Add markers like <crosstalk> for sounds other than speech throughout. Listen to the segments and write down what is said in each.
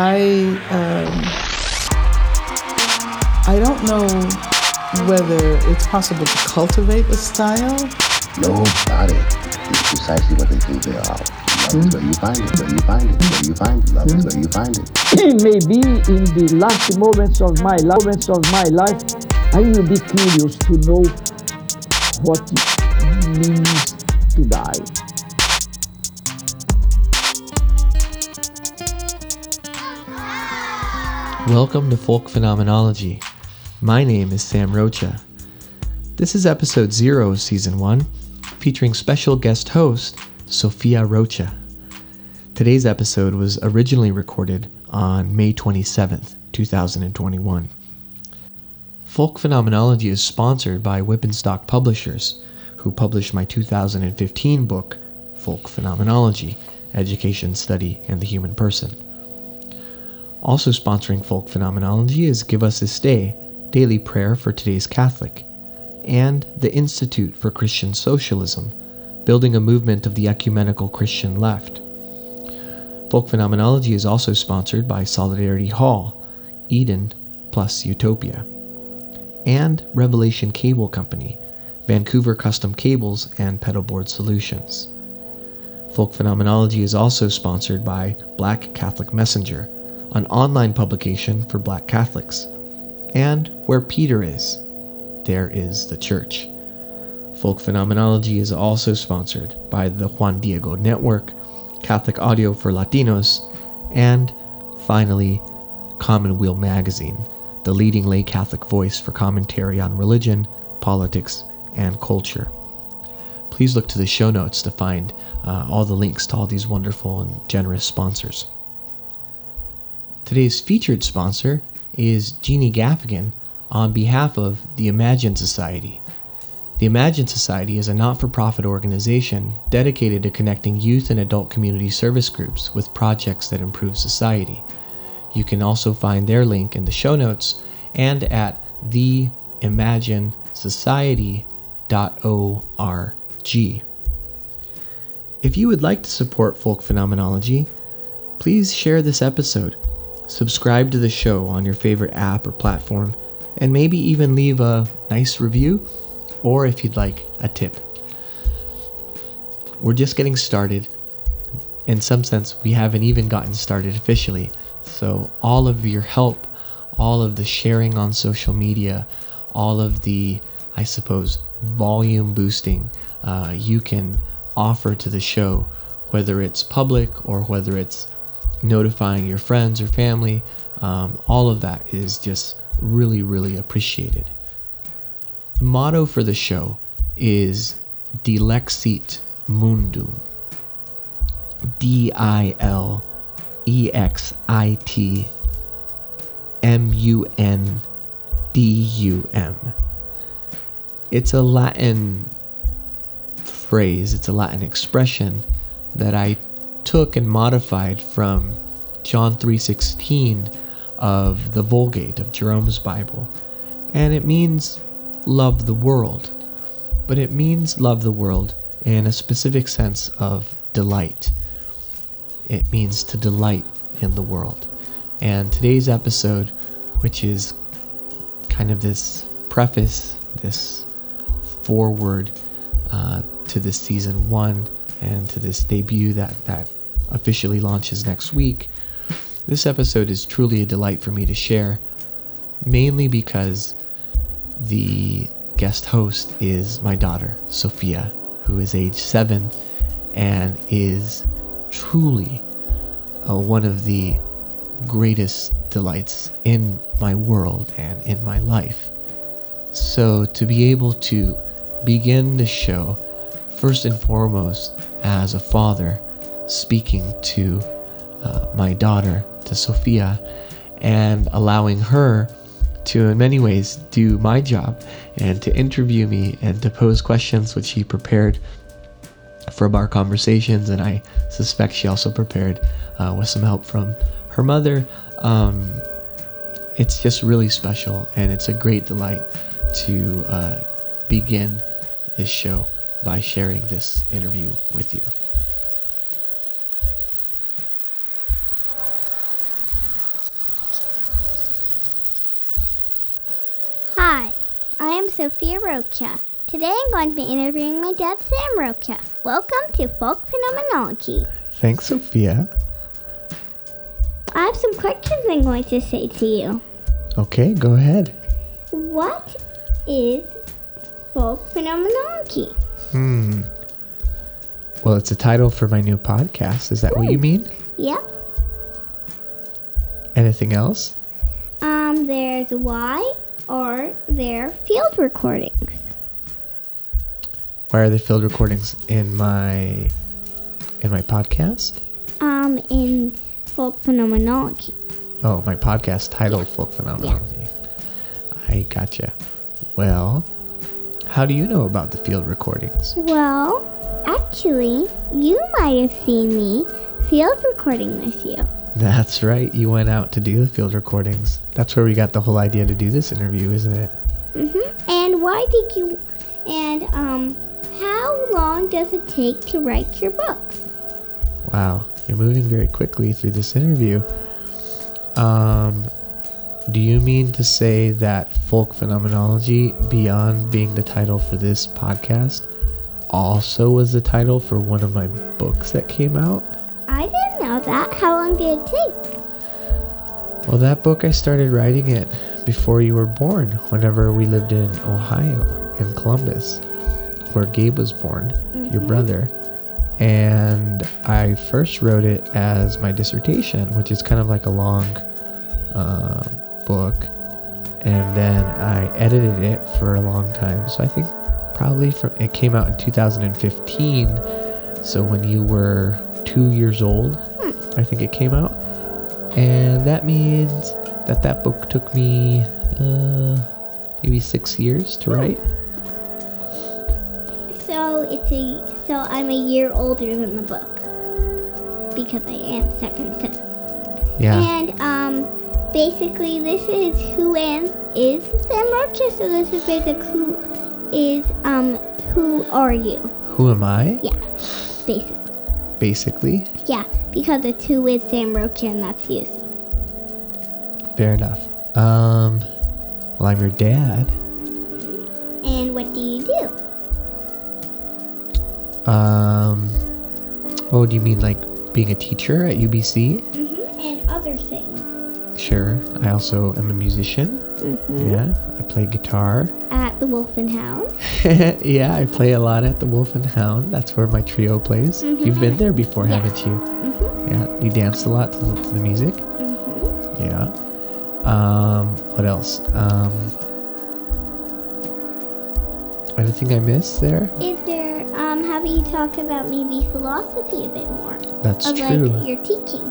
I um, I don't know whether it's possible to cultivate a style. Nobody is precisely what they think they are. Love is where you find it, where you find it, where you find it. Love is where you find it. It may be in the last moments of my life, moments of my life, I will be curious to know what it means to die. Welcome to Folk Phenomenology. My name is Sam Rocha. This is episode zero of season one, featuring special guest host Sophia Rocha. Today's episode was originally recorded on May 27th, 2021. Folk Phenomenology is sponsored by Wipf and Stock Publishers, who published my 2015 book, Folk Phenomenology Education, Study, and the Human Person. Also sponsoring Folk Phenomenology is Give Us This Day, daily prayer for today's Catholic, and the Institute for Christian Socialism, building a movement of the ecumenical Christian left. Folk Phenomenology is also sponsored by Solidarity Hall, Eden plus Utopia, and Revelation Cable Company, Vancouver Custom Cables and Pedalboard Solutions. Folk Phenomenology is also sponsored by Black Catholic Messenger, an online publication for black Catholics. And where Peter is, there is the church. Folk Phenomenology is also sponsored by the Juan Diego Network, Catholic Audio for Latinos, and finally, Commonweal Magazine, the leading lay Catholic voice for commentary on religion, politics, and culture. Please look to the show notes to find uh, all the links to all these wonderful and generous sponsors. Today's featured sponsor is Jeannie Gaffigan on behalf of the Imagine Society. The Imagine Society is a not for profit organization dedicated to connecting youth and adult community service groups with projects that improve society. You can also find their link in the show notes and at theimaginesociety.org. If you would like to support folk phenomenology, please share this episode subscribe to the show on your favorite app or platform, and maybe even leave a nice review or if you'd like a tip. We're just getting started. In some sense, we haven't even gotten started officially. So, all of your help, all of the sharing on social media, all of the, I suppose, volume boosting uh, you can offer to the show, whether it's public or whether it's notifying your friends or family. Um, all of that is just really, really appreciated. The motto for the show is Dilexit Mundum. D I L E X I T M U N D U M. It's a Latin phrase, it's a Latin expression that I took and modified from John 3:16 of the Vulgate of Jerome's Bible. And it means love the world. But it means love the world in a specific sense of delight. It means to delight in the world. And today's episode, which is kind of this preface, this forward uh, to this season one and to this debut that, that officially launches next week, this episode is truly a delight for me to share, mainly because the guest host is my daughter, Sophia, who is age seven and is truly uh, one of the greatest delights in my world and in my life. So, to be able to begin the show, first and foremost, as a father, speaking to uh, my daughter, to Sophia, and allowing her to, in many ways, do my job and to interview me and to pose questions which she prepared from our conversations. And I suspect she also prepared uh, with some help from her mother. Um, it's just really special, and it's a great delight to uh, begin this show by sharing this interview with you. Sophia Rocha. Today I'm going to be interviewing my dad, Sam Rocha. Welcome to Folk Phenomenology. Thanks, Sophia. I have some questions I'm going to say to you. Okay, go ahead. What is folk phenomenology? Hmm. Well, it's a title for my new podcast. Is that what you mean? Yep. Anything else? Um, there's why are there field recordings? Why are there field recordings in my in my podcast? Um, in folk phenomenology. Oh, my podcast titled Folk Phenomenology. Yeah. I gotcha. Well, how do you know about the field recordings? Well, actually, you might have seen me field recording with you. That's right. You went out to do the field recordings. That's where we got the whole idea to do this interview, isn't it? Mm-hmm. And why did you? And um, how long does it take to write your books? Wow, you're moving very quickly through this interview. Um, do you mean to say that folk phenomenology, beyond being the title for this podcast, also was the title for one of my books that came out? I didn't that. How long did it take? Well, that book I started writing it before you were born, whenever we lived in Ohio, in Columbus, where Gabe was born, your brother. And I first wrote it as my dissertation, which is kind of like a long uh, book. And then I edited it for a long time. So I think probably from it came out in 2015. So when you were two years old, I think it came out. And that means that that book took me uh, maybe six years to write. So it's a so I'm a year older than the book because I am second. So Yeah. and um, basically this is who am is Sam Rocha. So this is basically who is um who are you? Who am I? Yeah, basically. Basically. Yeah, because the two who is Sam Rocha and that's you. So. Fair enough. Um, well, I'm your dad. And what do you do? Um, oh, do you mean like being a teacher at UBC? hmm And other things. Sure. I also am a musician. hmm Yeah. I play guitar. At the Wolf and Hound. <laughs> yeah, I play a lot at the Wolf and Hound. That's where my trio plays. You've been there before, Yeah. haven't you? hmm Yeah. You danced a lot to the, to the music. hmm Yeah. Um, what else? Um, anything I missed there? Is there um how about you talk about maybe philosophy a bit more? That's true. like your teaching.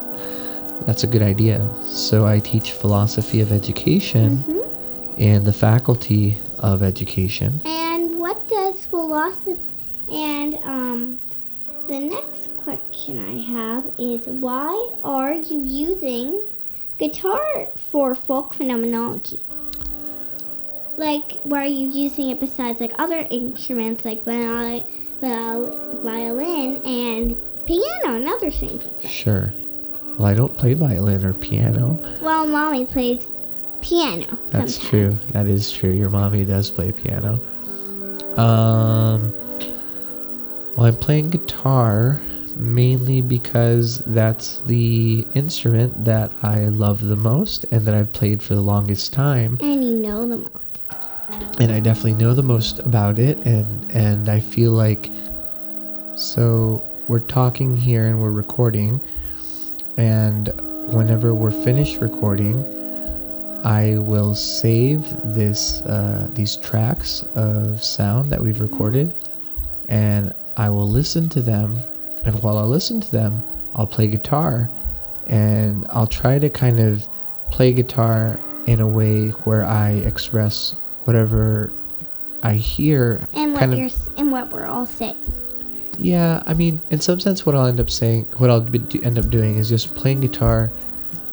That's a good idea. So I teach philosophy of education hmm in the faculty of education. And what does philosophy and um the next question I have is why are you using guitar for folk phenomenology? Like, why are you using it besides like other instruments like viol- viol- violin and piano and other things like that? Sure. Well, I don't play violin or piano. Well, mommy plays piano. That's sometimes. true. That is true. Your mommy does play piano. Um, well, I'm playing guitar mainly because that's the instrument that I love the most and that I've played for the longest time. And you know the most. and I definitely know the most about it and and I feel like so we're talking here and we're recording and whenever we're finished recording I will save this uh, these tracks of sound that we've recorded and I will listen to them and while I listen to them I'll play guitar and I'll try to kind of play guitar in a way where I express whatever I hear And what kind of you're and what we're all saying. yeah, I mean, in some sense, what I'll end up saying, what I'll do- end up doing is just playing guitar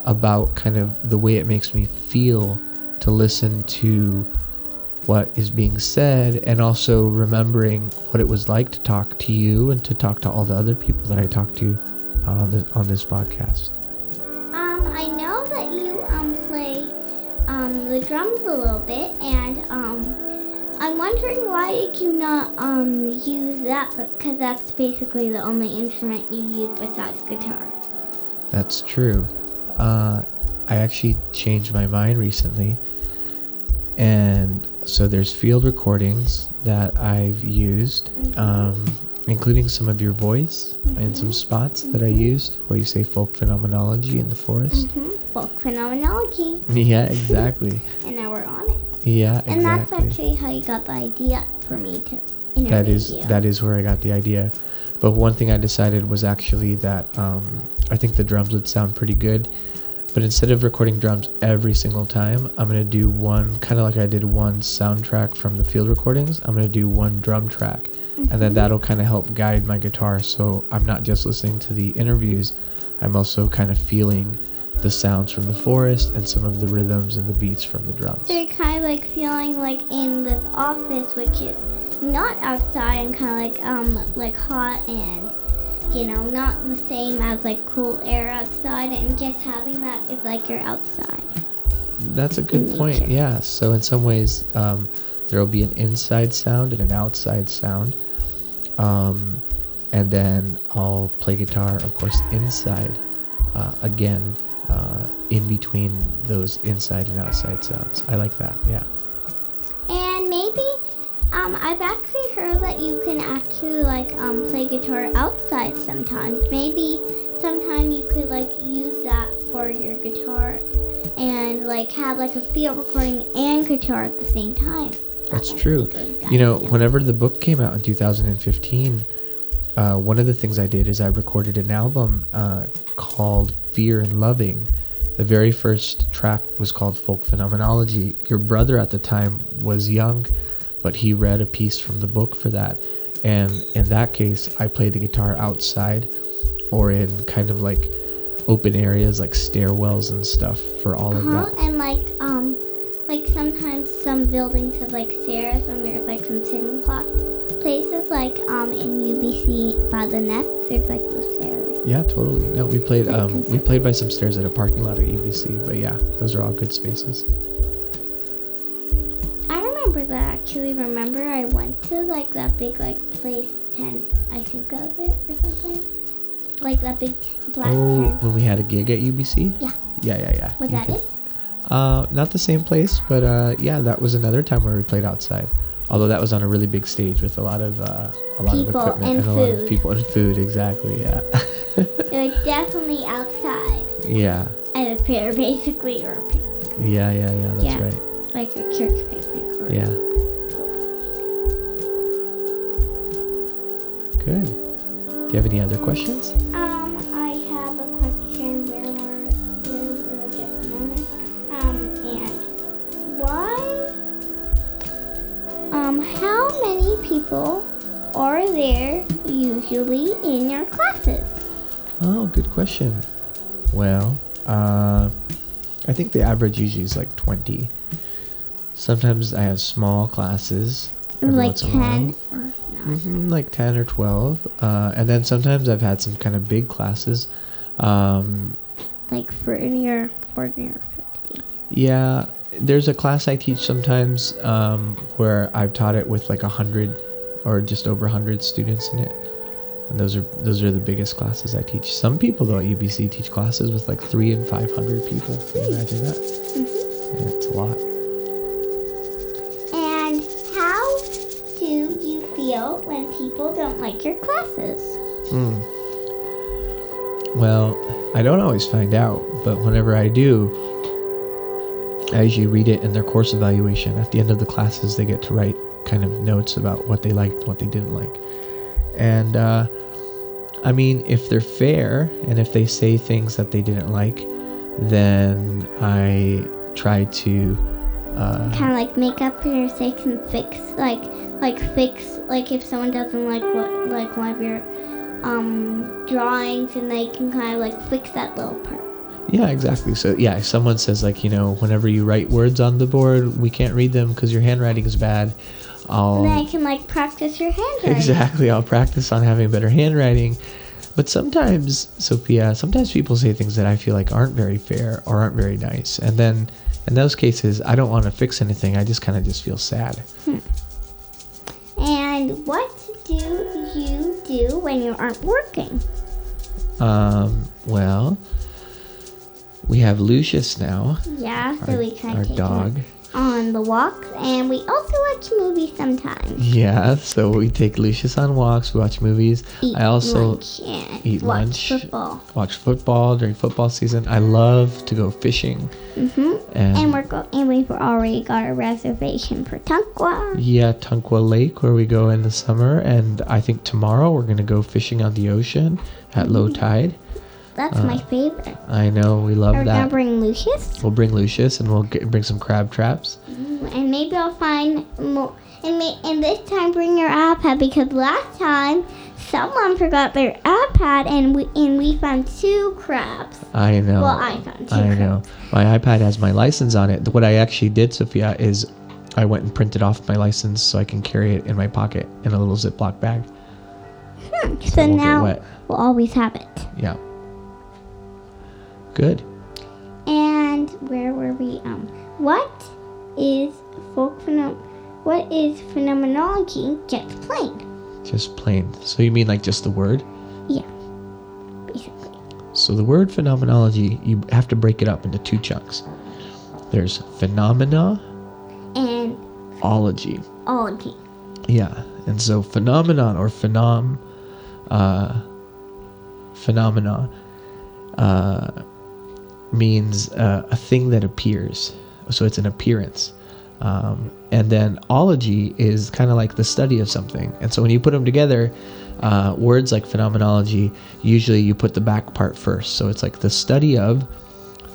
about kind of the way it makes me feel to listen to what is being said and also remembering what it was like to talk to you and to talk to all the other people that I talked to on this, on this podcast. Um, I know that you um play um the drums a little bit, and um, I'm wondering why did you not um use that? Because that's basically the only instrument you use besides guitar. That's true. Uh, I actually changed my mind recently. And so there's field recordings that I've used, um, including some of your voice and some spots that I used where you say folk phenomenology in the forest. Mm-hmm. Folk phenomenology, Yeah, <laughs> exactly. and now we're on it. Yeah, And that's actually how you got the idea for me to interview that is you. that is where I got the idea. But one thing I decided was actually that um, I think the drums would sound pretty good. But instead of recording drums every single time, I'm gonna do one kind of like I did one soundtrack from the field recordings. I'm gonna do one drum track, and Mm-hmm. then that'll kind of help guide my guitar. So I'm not just listening to the interviews. I'm also kind of feeling the sounds from the forest and some of the rhythms and the beats from the drums. So you're kind of like feeling like in this office, which is not outside and kind of like um like hot and you know not the same as like cool air outside, and just having that is like you're outside. That's a good point. Yeah. So in some ways, um, there will be an inside sound and an outside sound, um, and then I'll play guitar, of course, inside. Uh, again, uh, in between those inside and outside sounds. I like that. Yeah. And maybe um I've actually heard that you can actually like um play guitar outside sometimes. Maybe sometime you could like use that for your guitar and like have like a field recording and guitar at the same time. That That's true. You know, whenever the book came out in 2015, uh, one of the things I did is I recorded an album uh, called Fear and Loving. The very first track was called Folk Phenomenology. Your brother at the time was young, but he read a piece from the book for that. And in that case, I played the guitar outside or in kind of like open areas like stairwells and stuff for all of Uh-huh. that. And like um like sometimes some buildings have like stairs and there's like some sitting pla- places like um in UBC by the net there's like those stairs. Yeah, totally. No, we played Like um we played by some stairs at a parking lot at UBC, but yeah, those are all good spaces. I remember that actually. Remember I went to like that big like place tent. I think of it or something. Like that big t- black Oh, tent. when we had a gig at UBC? Yeah. Yeah, yeah, yeah. Was You that it? Uh, not the same place, but uh, yeah, that was another time where we played outside. Although that was on a really big stage with a lot of uh, a lot People of equipment and a lot of people and food. Exactly. Yeah. <laughs> It was definitely outside. yeah. At a fair basically or a pic- Yeah. Yeah. Yeah. That's Yeah. right. like a church picnic or Yeah. Good. Do you have any other questions? Um, um, how many people are there usually in your classes? Oh, good question. Well, uh, I think the average usually is like 20. Sometimes I have small classes. like once in a while. 10 or no? Mhm, like 10 or 12. Uh, and then sometimes I've had some kind of big classes. Um, Like 40 or 40 or 50. yeah, there's a class I teach sometimes um, where I've taught it with like a 100 or just over a 100 students in it. And those are those are the biggest classes I teach. Some people though at UBC teach classes with like three and 500 people. Can you imagine that? Yeah, it's a lot. And how do you feel when people don't like your classes? Hmm. Well, I don't always find out, but whenever I do, I you read it in their course evaluation. At the end of the classes, they get to write kind of notes about what they liked what they didn't like. And, uh, I mean, if they're fair and if they say things that they didn't like, then I try to. Uh, kind of like make up for your mistakes and fix like like fix like if someone doesn't like what like one of your um drawings and they can kind of like fix that little part yeah, exactly. So yeah, if someone says like, you know, whenever you write words on the board, we can't read them because your handwriting is bad. I'll, and then I can like practice your handwriting. Exactly. I'll practice on having better handwriting. But sometimes, Sophia, sometimes people say things that I feel like aren't very fair or aren't very nice. And then in those cases, I don't want to fix anything. I just kind of just feel sad. Hmm. And what do you do when you aren't working? Um, well, we have Lucius now, Yeah, so our, we kind our take dog. on the walks, and we also watch movies sometimes. Yeah, so we take Lucius on walks, we watch movies. Eat I also lunch eat watch lunch. football. watch football during football season. I love to go fishing. hmm And, And we're go- and we've already got a reservation for Tunkwa. yeah, Tunkwa Lake, where we go in the summer. And I think tomorrow we're going to go fishing on the ocean at low Mm-hmm. tide. That's my favorite. I know, we love Are Uh, that. bring Lucius? We'll bring Lucius and we'll get, bring some crab traps. And maybe I'll find more. And, may, and this time bring your iPad because last time someone forgot their iPad and we and we found two crabs. I know. Well, I found two I crabs. know. My iPad has my license on it. What I actually did, Sophia, is I went and printed off my license so I can carry it in my pocket in a little Ziploc bag. Hmm. it So now we'll always have it. Yeah. Good. And where were we? Um, what is folk phenom- What is phenomenology? Just plain. Just plain. So you mean like just the word? Yeah. Basically. So the word phenomenology, you have to break it up into two chunks. There's phenomena, And ology. ology. Yeah, and so phenomenon or phenom, uh, phenomena, uh, means uh, a thing that appears. So it's an appearance. Um, and then ology is kind of like the study of something. And so when you put them together, uh, words like phenomenology, usually you put the back part first. So it's like the study of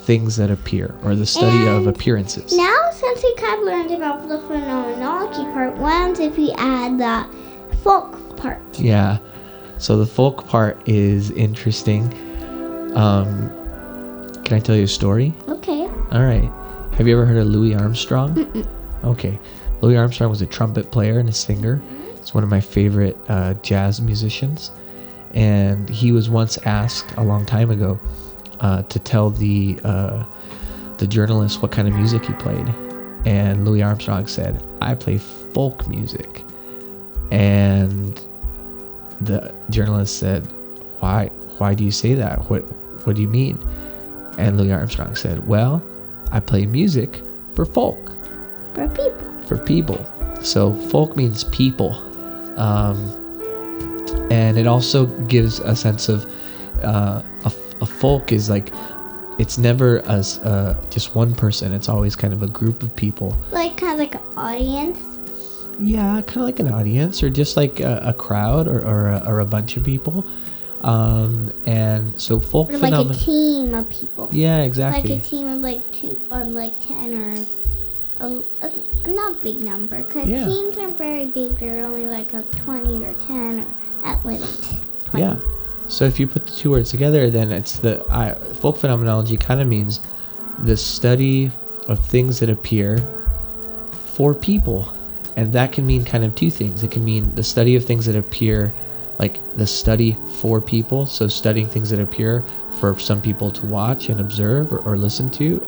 things that appear or the study of appearances. Now, since we kind of learned about the phenomenology part, what happens if we add the folk part? Yeah. So the folk part is interesting. Um, can I tell you a story? Okay. All right. Have you ever heard of Louis Armstrong? Okay. Louis Armstrong was a trumpet player and a singer. He's one of my favorite uh, jazz musicians. And he was once asked a long time ago uh, to tell the uh, the journalist what kind of music he played. And Louis Armstrong said, "I play folk music." And the journalist said, "Why? Why do you say that? What? What do you mean?" And Louis Armstrong said, "Well, I play music for folk, For people. for people. So folk means people, um, and it also gives a sense of uh, a, a folk is like." It's never as uh, just one person. It's always kind of a group of people. Like, kind of like an audience. Yeah, kind of like an audience or just like a, a crowd or, or, a, or a bunch of people. Um, and so folk Or like a team of people. yeah, exactly. Like a team of like two, or like 10 or a, a not big number. Because Yeah. teams aren't very big. They're only like a 20 or 10 or at limit. 20. yeah. So if you put the two words together, then it's the I, folk phenomenology kind of means the study of things that appear for people, and that can mean kind of two things. It can mean the study of things that appear, like the study for people. So studying things that appear for some people to watch and observe or, or listen to,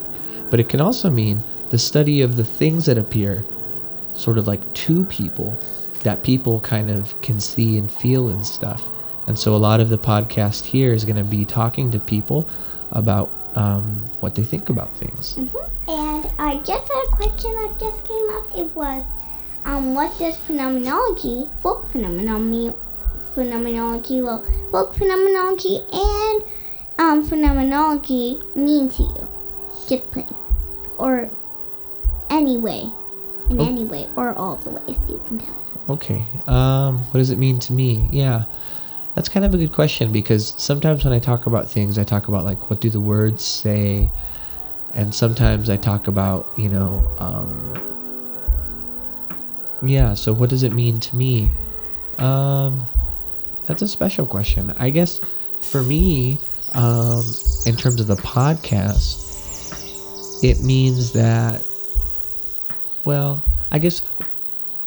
but it can also mean the study of the things that appear, sort of like to people, that people kind of can see and feel and stuff. And so a lot of the podcast here is going to be talking to people about um, what they think about things. Mhm. And I just had a question that just came up. It was, um, what does phenomenology, folk phenomenology, phenomenology, well, folk phenomenology and um, phenomenology mean to you? Just plain, or any way, in Oh. any way, or all the ways you can tell. Okay. Um, what does it mean to me? Yeah. That's kind of a good question because sometimes when I talk about things, I talk about like what do the words say, and sometimes I talk about you know, um, yeah. So what does it mean to me? Um, that's a special question. I guess for me, um, in terms of the podcast, it means that. Well, I guess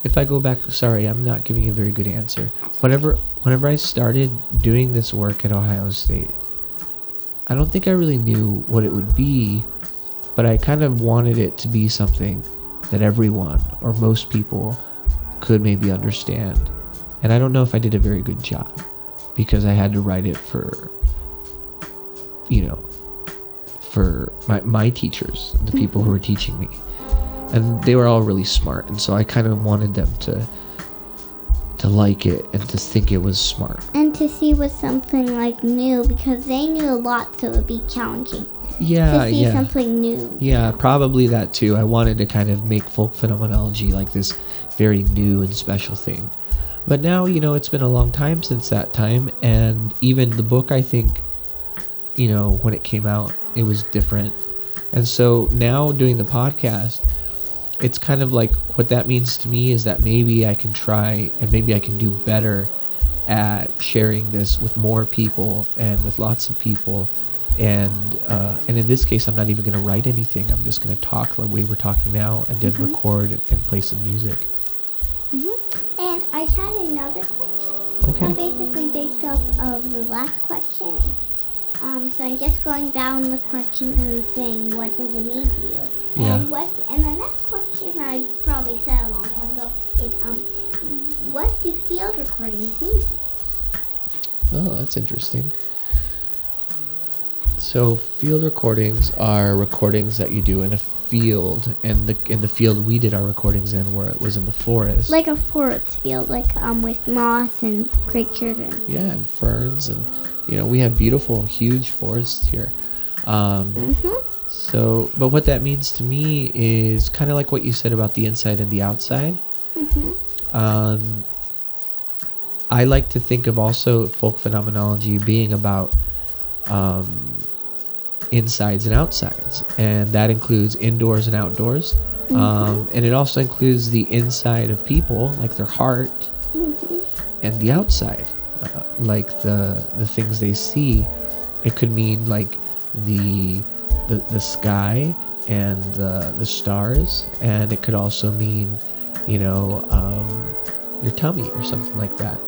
if I go back, sorry, I'm not giving a very good answer. Whenever, whenever I started doing this work at Ohio State, I don't think I really knew what it would be, but I kind of wanted it to be something that everyone or most people could maybe understand. And I don't know if I did a very good job. because I had to write it for, you know, for my, my teachers, the people who were mm-hmm. teaching me. And they were all really smart. And so I kind of wanted them to to like it and to think it was smart. And to see was something like new because they knew a lot, so it would be challenging Yeah, to see yeah. something new. Yeah, probably that too. I wanted to kind of make folk phenomenology like this very new and special thing. But now, you know, it's been a long time since that time, and even the book, I think, you know, when it came out, it was different. And so now doing the podcast, it's kind of like what that means to me is that maybe I can try and maybe I can do better at sharing this with more people and with lots of people. And uh, and in this case i'm not even going to write anything. I'm just going to talk the way we're talking now and then record and, play some music I had another question. Okay. Uh, basically based off of the last question. Um, so I'm just going down the question and saying what does it mean to you? Yeah. And what and the next question I probably said a long time ago is um what do field recordings mean to you? oh that's interesting so field recordings are recordings that you do in a field and the in the field we did our recordings in where it was in the forest Like a forest field, like um with moss and creatures and yeah and ferns and you know we have beautiful huge forests here um, Mhm. So, but what that means to me is kind of like what you said about the inside and the outside. Mhm. Um, I like to think of also folk phenomenology being about um, insides and outsides, and that includes indoors and outdoors. Um, and it also includes the inside of people, like their heart, and the outside, uh, like the the things they see. It could mean like the the, the sky and the, the stars, and it could also mean, you know, um, your tummy or something like that.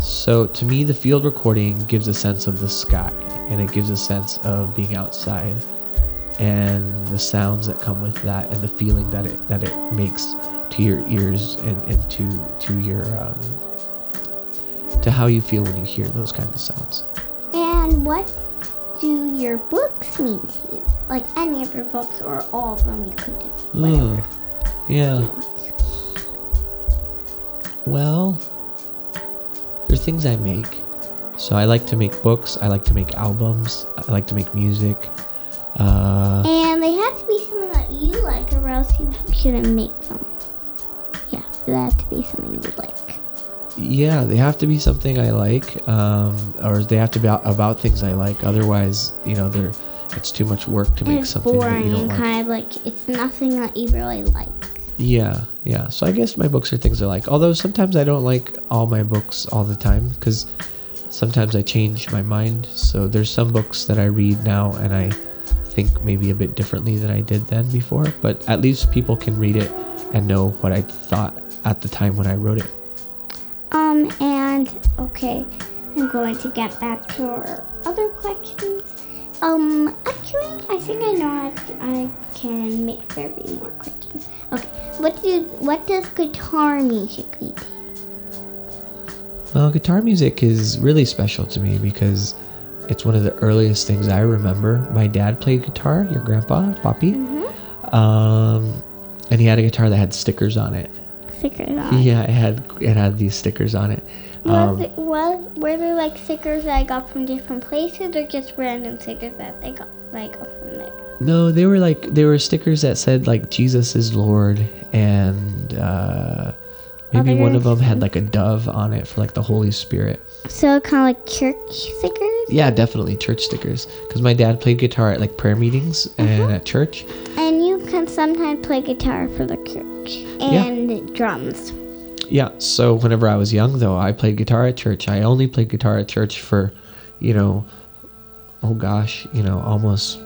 So to me, the field recording gives a sense of the sky, and it gives a sense of being outside, and the sounds that come with that, and the feeling that it that it makes to your ears and, and to to your um, to how you feel when you hear those kinds of sounds. And what do your books mean to you? Like any of your books or all of them you could do. Whatever Yeah. you want. Well, they're things I make. So I like to make books. I like to make albums. I like to make music. Uh, And they have to be something that you like or else you shouldn't make them. Yeah, they have to be something you like. yeah, they have to be something I like, um, or they have to be about, things I like. Otherwise, you know, they're it's too much work to make it's something that you don't like. kind of like it's nothing that you really like. Yeah, yeah. So I guess my books are things I like. Although sometimes I don't like all my books all the time because sometimes I change my mind. So there's some books that I read now and I think maybe a bit differently than I did then before. But at least people can read it and know what I thought at the time when I wrote it. Um, and okay, I'm going to get back to our other questions. Um, actually, I think I know I, I can make there be more questions. Okay, what do what does guitar music mean? to you? Well, guitar music is really special to me because it's one of the earliest things I remember. My dad played guitar, your grandpa, Poppy. Um, and he had a guitar that had stickers on it. Stickers on. Yeah, it had it had these stickers on it. Was Um, it, was, were there like stickers that I got from different places or just random stickers that they got like from there? No, they were like they were stickers that said like Jesus is Lord, and uh, maybe one of them had like a dove on it for like the Holy Spirit. So kind of like church stickers? Yeah, definitely church stickers. Because my dad played guitar at like prayer meetings and at church. And you can sometimes play guitar for the church and drums. Yeah, so whenever I was young, though, I played guitar at church. I only played guitar at church for, you know, oh gosh, you know, almost.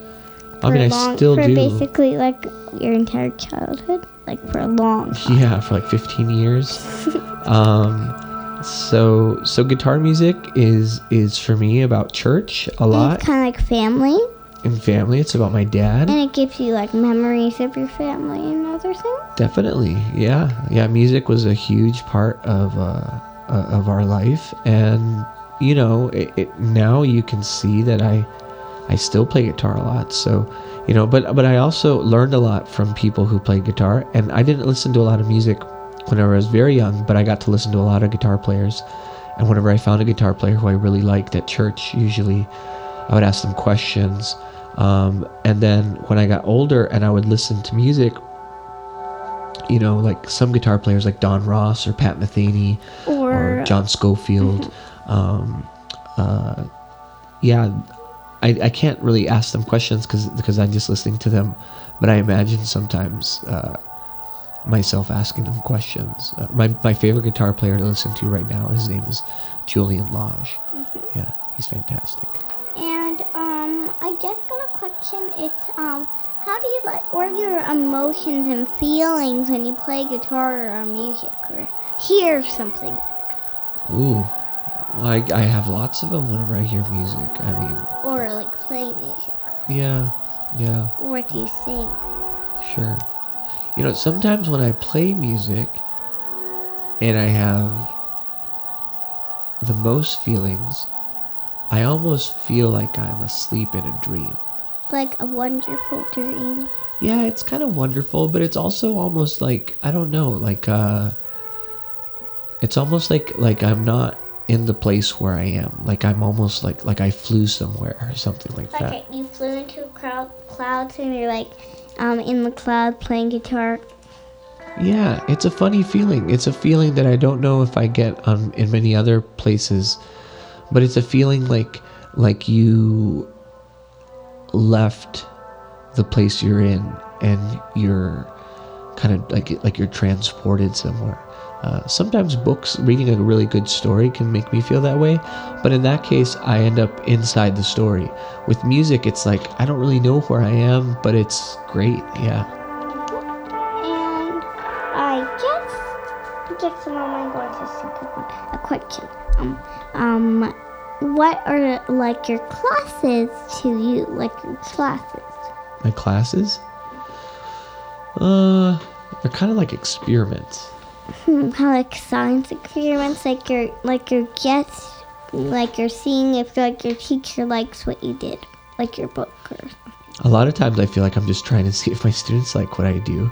I mean, I long- still for do. basically like your entire childhood, like for a long time. Yeah, for like 15 years. <laughs> um, so so guitar music is is for me about church a lot It's kind of like family, and family. It's about my dad. and it gives you like memories of your family and other things. Definitely, yeah, yeah. Music was a huge part of uh, uh, of our life, and you know, it, it, now you can see that I I still play guitar a lot. So, you know, but but I also learned a lot from people who played guitar, and I didn't listen to a lot of music whenever I was very young, but I got to listen to a lot of guitar players. And whenever I found a guitar player who I really liked at church, usually I would ask them questions. Um, and then when I got older and I would listen to music, you know, like some guitar players like Don Ross or Pat Metheny or, Or- John Scofield. <laughs> Um, uh, yeah, I, I can't really ask them questions because because I'm just listening to them, but I imagine sometimes uh, myself asking them questions. Uh, my my favorite guitar player to listen to right now, his name is Julian Lage. Yeah, he's fantastic. And um, I just got a question. It's um, how do you like, or your emotions and feelings when you play guitar or music or hear something? Ooh, I, I have lots of them whenever I hear music. I mean, Or like play music. yeah, yeah. What do you sing? Sure. You know, sometimes when I play music and I have the most feelings, I almost feel like I'm asleep in a dream. Like a wonderful dream. Yeah, it's kind of wonderful, but it's also almost like I don't know, like uh it's almost like like I'm not in the place where I am. Like I'm almost like like I flew somewhere or something like that. Like you flew into crowd, clouds and you're like um, in the cloud playing guitar. Yeah, it's a funny feeling. It's a feeling that I don't know if I get on in many other places, but it's a feeling like like you left the place you're in and you're kind of like like you're transported somewhere. Uh, sometimes books, reading a really good story can make me feel that way, but in that case, I end up inside the story. With music, it's like I don't really know where I am, but it's great. Yeah. And I guess, moment, I'm going to think of one. a question. Um, um, what are like your classes to you? Like your classes? my classes uh they're kind of like experiments like science experiments? Like your like your guess, like you're seeing if like your teacher likes what you did, like your book or. a lot of times i feel like i'm just trying to see if my students like what i do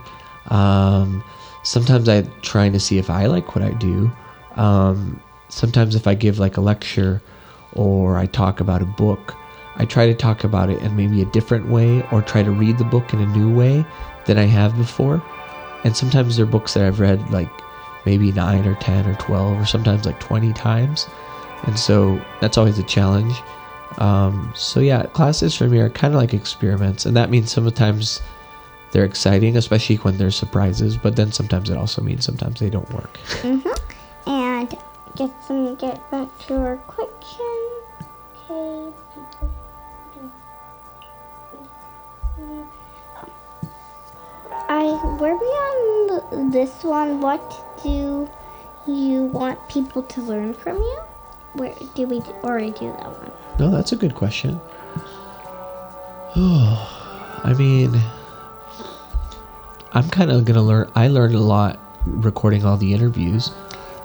um, sometimes i'm trying to see if i like what i do um, sometimes if i give like a lecture or i talk about a book i try to talk about it in maybe a different way or try to read the book in a new way than i have before and sometimes they're books that i've read like maybe 9 or 10 or 12 or sometimes like 20 times and so that's always a challenge um, so yeah classes for me are kind of like experiments and that means sometimes they're exciting especially when there's surprises but then sometimes it also means sometimes they don't work And get some get back to our question. Okay. I were we on this one? What do you want people to learn from you? Where did we already do that one? no that's a good question Oh, i mean i'm kind of gonna learn i learned a lot recording all the interviews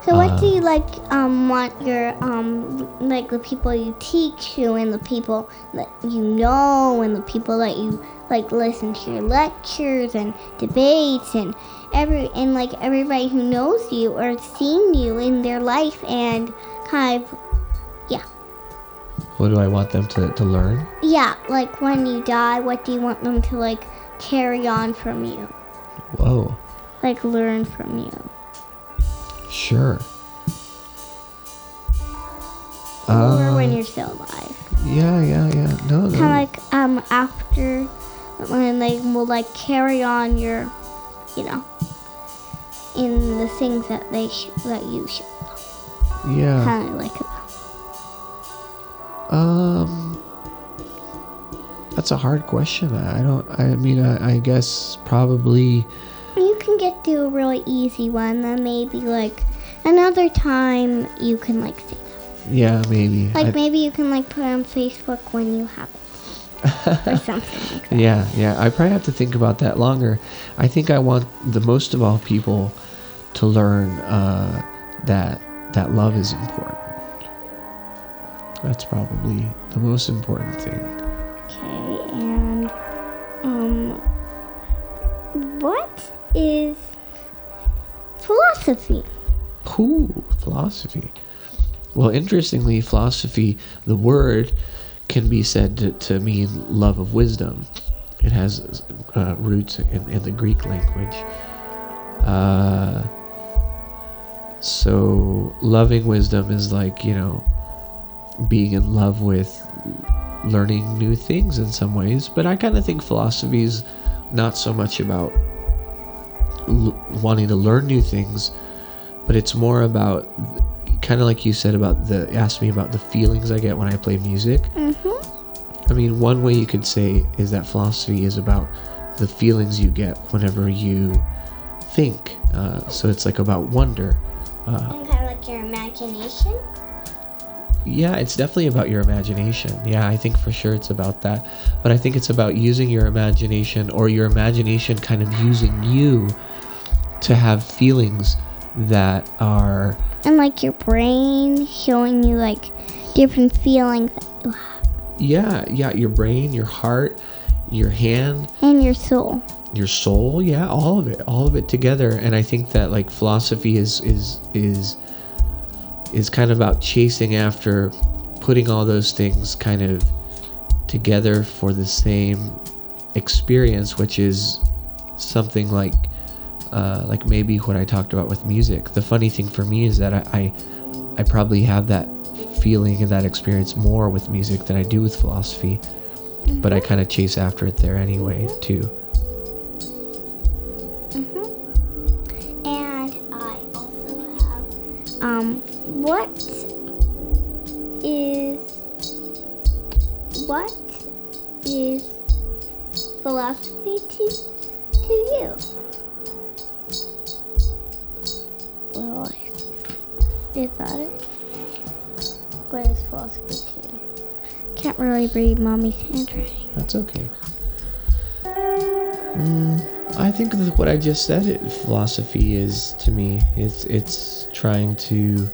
So what do you like um want your um like the people you teach to and the people that you know and the people that you like listen to your lectures and debates and every and like everybody who knows you or seen you in their life and kind of yeah. what do i want them to, to learn Yeah, like when you die, what do you want them to like carry on from you? whoa Like learn from you. Sure or Uh, when you're still alive. yeah yeah yeah no no kind of like um after when they will like carry on your you know in the things that they sh- that you should yeah kind of like Um, that's a hard question. I don't. I mean, I, I guess probably. You can get to a really easy one then maybe like another time you can like say that. Yeah, maybe. like I- maybe you can like put on facebook when you have it or <laughs> something like that yeah, yeah. I probably have to think about that longer. I think I want the most of all people to learn uh, that that love is important. That's probably the most important thing. Okay, and um, what is philosophy? Ooh, philosophy. Well, interestingly, philosophy, the word, can be said to, to mean love of wisdom. It has uh, roots in, in the Greek language. Uh, so, loving wisdom is like, you know, being in love with learning new things in some ways. But I kind of think philosophy is not so much about l- wanting to learn new things, but it's more about kind of like you said about the asked me about the feelings I get when I play music. Mm-hmm. I mean, one way you could say is that philosophy is about the feelings you get whenever you think. Uh, so it's like about wonder. Uh, And kind of like your imagination. yeah, it's definitely about your imagination. Yeah, I think for sure it's about that. But I think it's about using your imagination or your imagination kind of using you to have feelings that are And like your brain showing you like different feelings that you have. yeah, yeah, your brain, your heart, your hand, And your soul. your soul yeah all of it all of it together and i think that like philosophy is is is is kind of about chasing after putting all those things kind of together for the same experience which is something like uh, like maybe what i talked about with music. The funny thing for me is that i i, I probably have that feeling and that experience more with music than i do with philosophy but i kind of chase after it there anyway too. And I also have um what is what is philosophy to Can't read mommy's handwriting. That's okay. Mm, I think that what I just said, it, philosophy is to me, it's it's trying to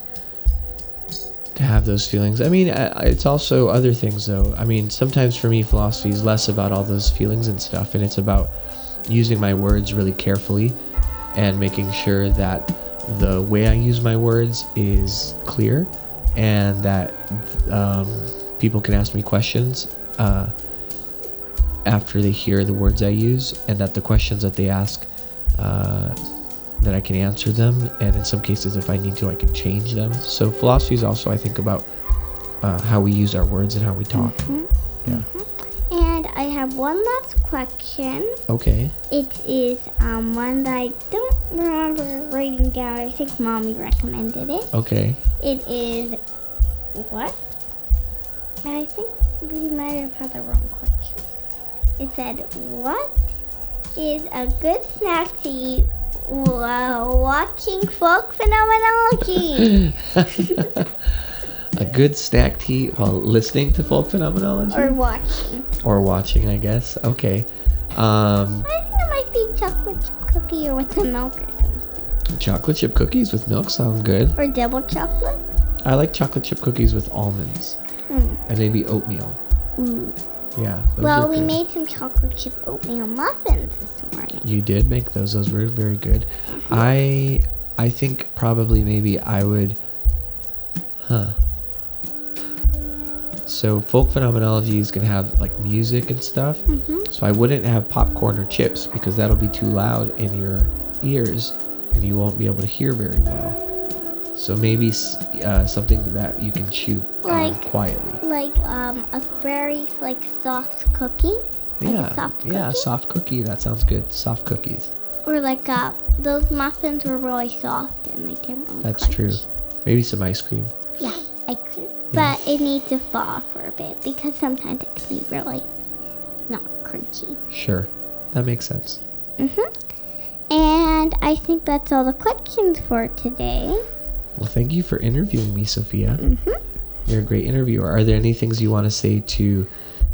to have those feelings. I mean, I, I- it's also other things though. I mean, sometimes for me, philosophy is less about all those feelings and stuff, and it's about using my words really carefully and making sure that the way I use my words is clear and that um, people can ask me questions. Uh, after they hear the words I use, and that the questions that they ask, uh, that I can answer them, and in some cases, if I need to, I can change them. So philosophy is also, I think, about uh, how we use our words and how we talk. Yeah. And I have one last question. Okay. It is um, one that I don't remember writing down. I think mommy recommended it. Okay. It is what? I think we might have had the wrong question. It said, "What is a good snack to eat while watching folk phenomenology <laughs> A good snack to eat while listening to folk phenomenology or watching?" or watching, I guess. Okay. Um, I think it might be chocolate chip cookie or with some milk or something, chocolate chip cookies with milk sound good. or double chocolate. I like chocolate chip cookies with almonds Hmm. and maybe oatmeal. Ooh. Yeah. Well, we good. made some chocolate chip oatmeal muffins this morning. You did make those. Those were very good. I I think probably maybe I would huh. So folk phenomenology is gonna have like music and stuff. Mhm. So I wouldn't have popcorn or chips because that'll be too loud in your ears and you won't be able to hear very well. So maybe uh, something that you can chew uh, Like- quietly. Like um a very like soft cookie. Like a yeah, soft yeah, cookie? soft cookie. That sounds good. Soft cookies. Or like uh those muffins were really soft and they didn't really That's crunch. true. Maybe some ice cream. Yeah, I could. But it needs to thaw for a bit because sometimes it can be really not crunchy. Sure, that makes sense. Mhm. And I think that's all the questions for today. Well, thank you for interviewing me, Sophia. Mhm. You're a great interviewer. Are there any things you want to say to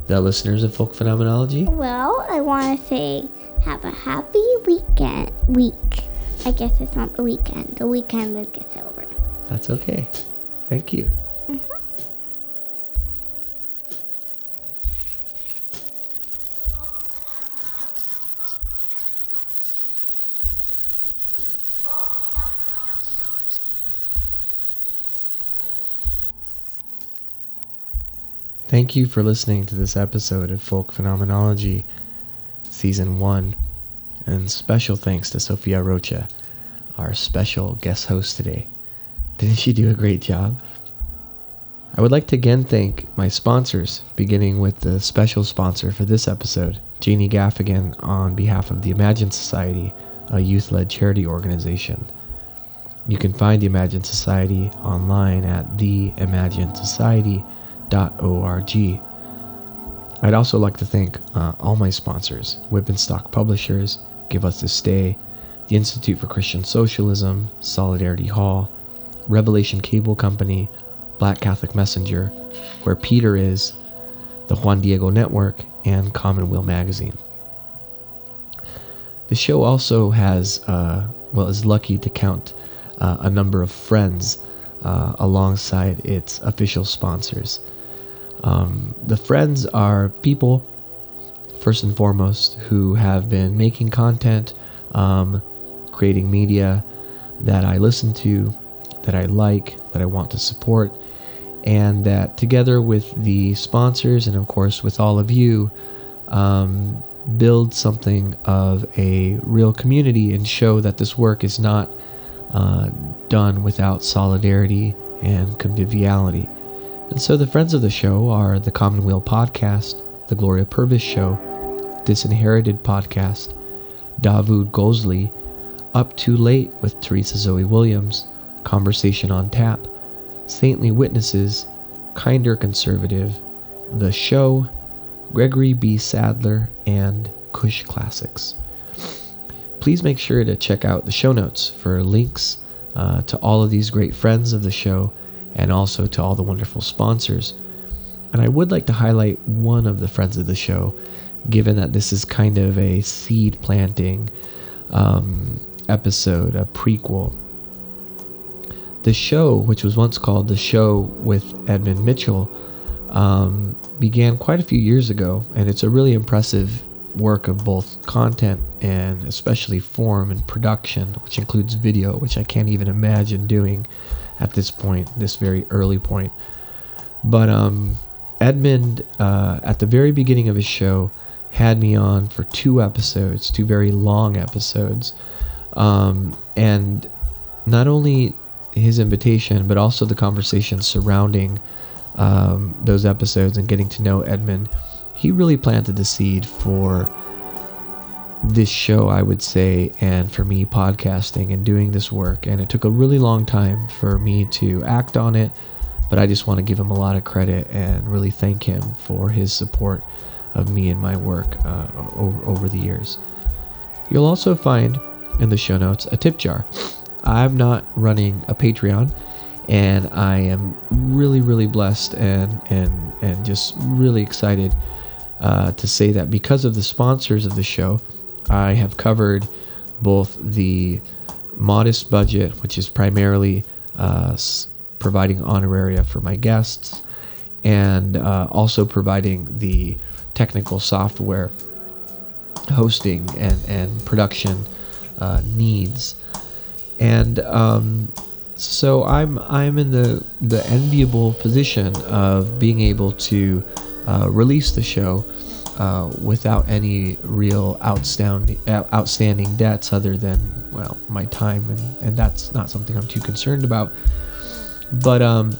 the listeners of Folk Phenomenology? Well, I want to say have a happy weekend. Week. I guess it's not the weekend. The weekend will get over. That's okay. Thank you. Thank you for listening to this episode of Folk Phenomenology, Season 1. And special thanks to Sophia Rocha, our special guest host today. Didn't she do a great job? I would like to again thank my sponsors, beginning with the special sponsor for this episode, Jeannie Gaffigan, on behalf of the Imagine Society, a youth led charity organization. You can find the Imagine Society online at theimaginesociety.org. I'd also like to thank uh, all my sponsors Wipf and Stock Publishers, Give Us This Day, the Institute for Christian Socialism, Solidarity Hall, Revelation Cable Company, Black Catholic Messenger, Where Peter Is, the Juan Diego Network, and Commonweal Magazine. The show also has, uh, well, is lucky to count uh, a number of friends uh, alongside its official sponsors. Um, the friends are people, first and foremost, who have been making content, um, creating media that I listen to, that I like, that I want to support, and that together with the sponsors and, of course, with all of you, um, build something of a real community and show that this work is not uh, done without solidarity and conviviality. And so the friends of the show are the Commonweal Podcast, the Gloria Purvis Show, Disinherited Podcast, Davud Gozli, Up Too Late with Teresa Zoe Williams, Conversation on Tap, Saintly Witnesses, Kinder Conservative, The Show, Gregory B. Sadler, and Kush Classics. Please make sure to check out the show notes for links uh, to all of these great friends of the show and also to all the wonderful sponsors. And I would like to highlight one of the friends of the show, given that this is kind of a seed planting um, episode, a prequel. The show, which was once called The Show with Edmund Mitchell, um, began quite a few years ago, and it's a really impressive work of both content and especially form and production, which includes video, which I can't even imagine doing at this point, this very early point. But um, Edmund, uh, at the very beginning of his show, had me on for two episodes, two very long episodes. Um, and not only his invitation, but also the conversation surrounding um, those episodes and getting to know Edmund, he really planted the seed for this show, I would say, and for me podcasting and doing this work. And it took a really long time for me to act on it, but I just want to give him a lot of credit and really thank him for his support of me and my work uh, over, over the years. You'll also find in the show notes a tip jar. I'm not running a Patreon, and I am really, really blessed and and and just really excited uh, to say that because of the sponsors of the show, I have covered both the modest budget, which is primarily uh, providing honoraria for my guests, and uh, also providing the technical software hosting and, and production uh, needs. And um, so I'm I'm in the the enviable position of being able to uh, release the show uh, without any real outstanding outstanding debts other than well my time and and that's not something I'm too concerned about. But um,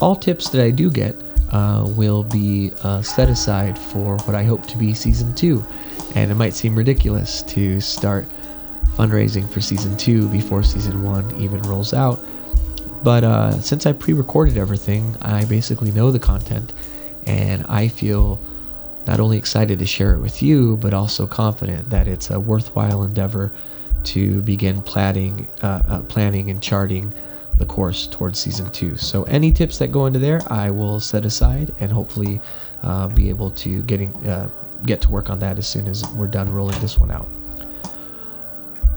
all tips that I do get uh, will be uh, set aside for what I hope to be season two, and it might seem ridiculous to start fundraising for season two before season one even rolls out. But uh, since I pre recorded everything, I basically know the content, and I feel not only excited to share it with you, but also confident that it's a worthwhile endeavor to begin planning, uh, uh, planning and charting the course towards season two. So any tips that go into there, I will set aside and hopefully uh, be able to getting uh, get to work on that as soon as we're done rolling this one out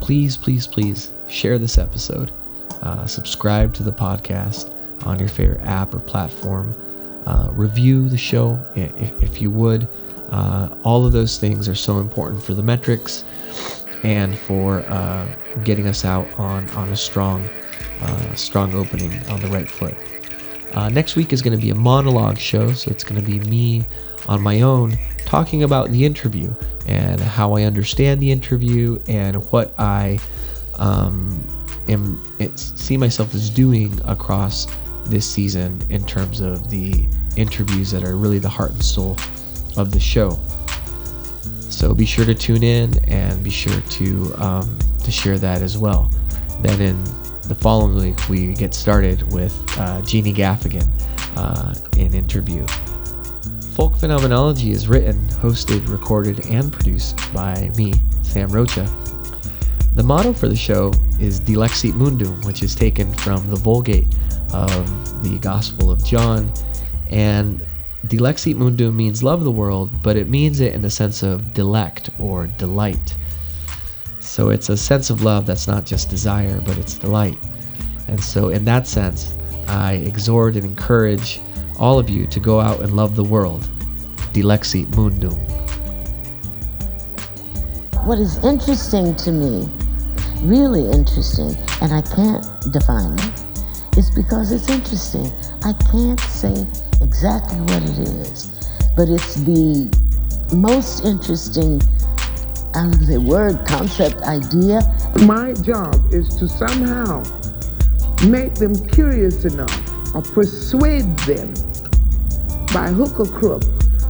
please, please, please share this episode. Uh, subscribe to the podcast on your favorite app or platform. Uh, review the show if, if you would. Uh, all of those things are so important for the metrics and for uh, getting us out on, on a strong, uh, strong opening on the right foot. Uh, next week is going to be a monologue show, so it's going to be me on my own talking about the interview and how I understand the interview and what I um, am see myself as doing across this season in terms of the interviews that are really the heart and soul of the show. So be sure to tune in and be sure to um, to share that as well. Then in the following week we get started with uh, Jeannie Gaffigan uh, in interview. Folk Phenomenology is written, hosted, recorded, and produced by me, Sam Rocha. The motto for the show is Dilexit Mundum, which is taken from the Vulgate of the Gospel of John. And Dilexit Mundum means love the world, but it means it in the sense of delect or delight. So it's a sense of love that's not just desire, but it's delight. And so, in that sense, I exhort and encourage all of you to go out and love the world. Dilexit Mundum. What is interesting to me, really interesting, and I can't define it, is because it's interesting. I can't say exactly what it is, but it's the most interesting, I would say, word, concept, idea. My job is to somehow make them curious enough or persuade them by hook or crook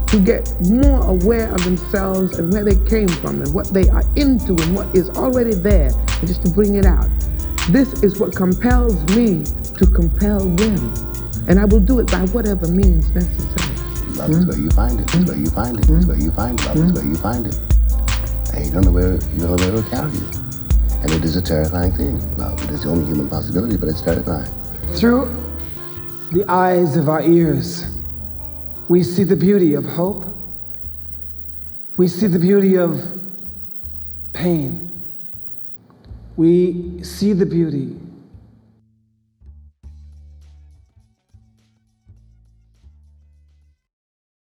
to get more aware of themselves and where they came from and what they are into and what is already there, and just to bring it out. This is what compels me to compel them. And I will do it by whatever means necessary. Love mm-hmm. is where you find it. It's where you find it. It's where you find it. Love mm-hmm. is where you find it. And you don't know where you don't know where it will carry you. And it is a terrifying thing. Love. It is the only human possibility, but it's terrifying. Through the eyes of our ears, we see the beauty of hope. We see the beauty of pain. We see the beauty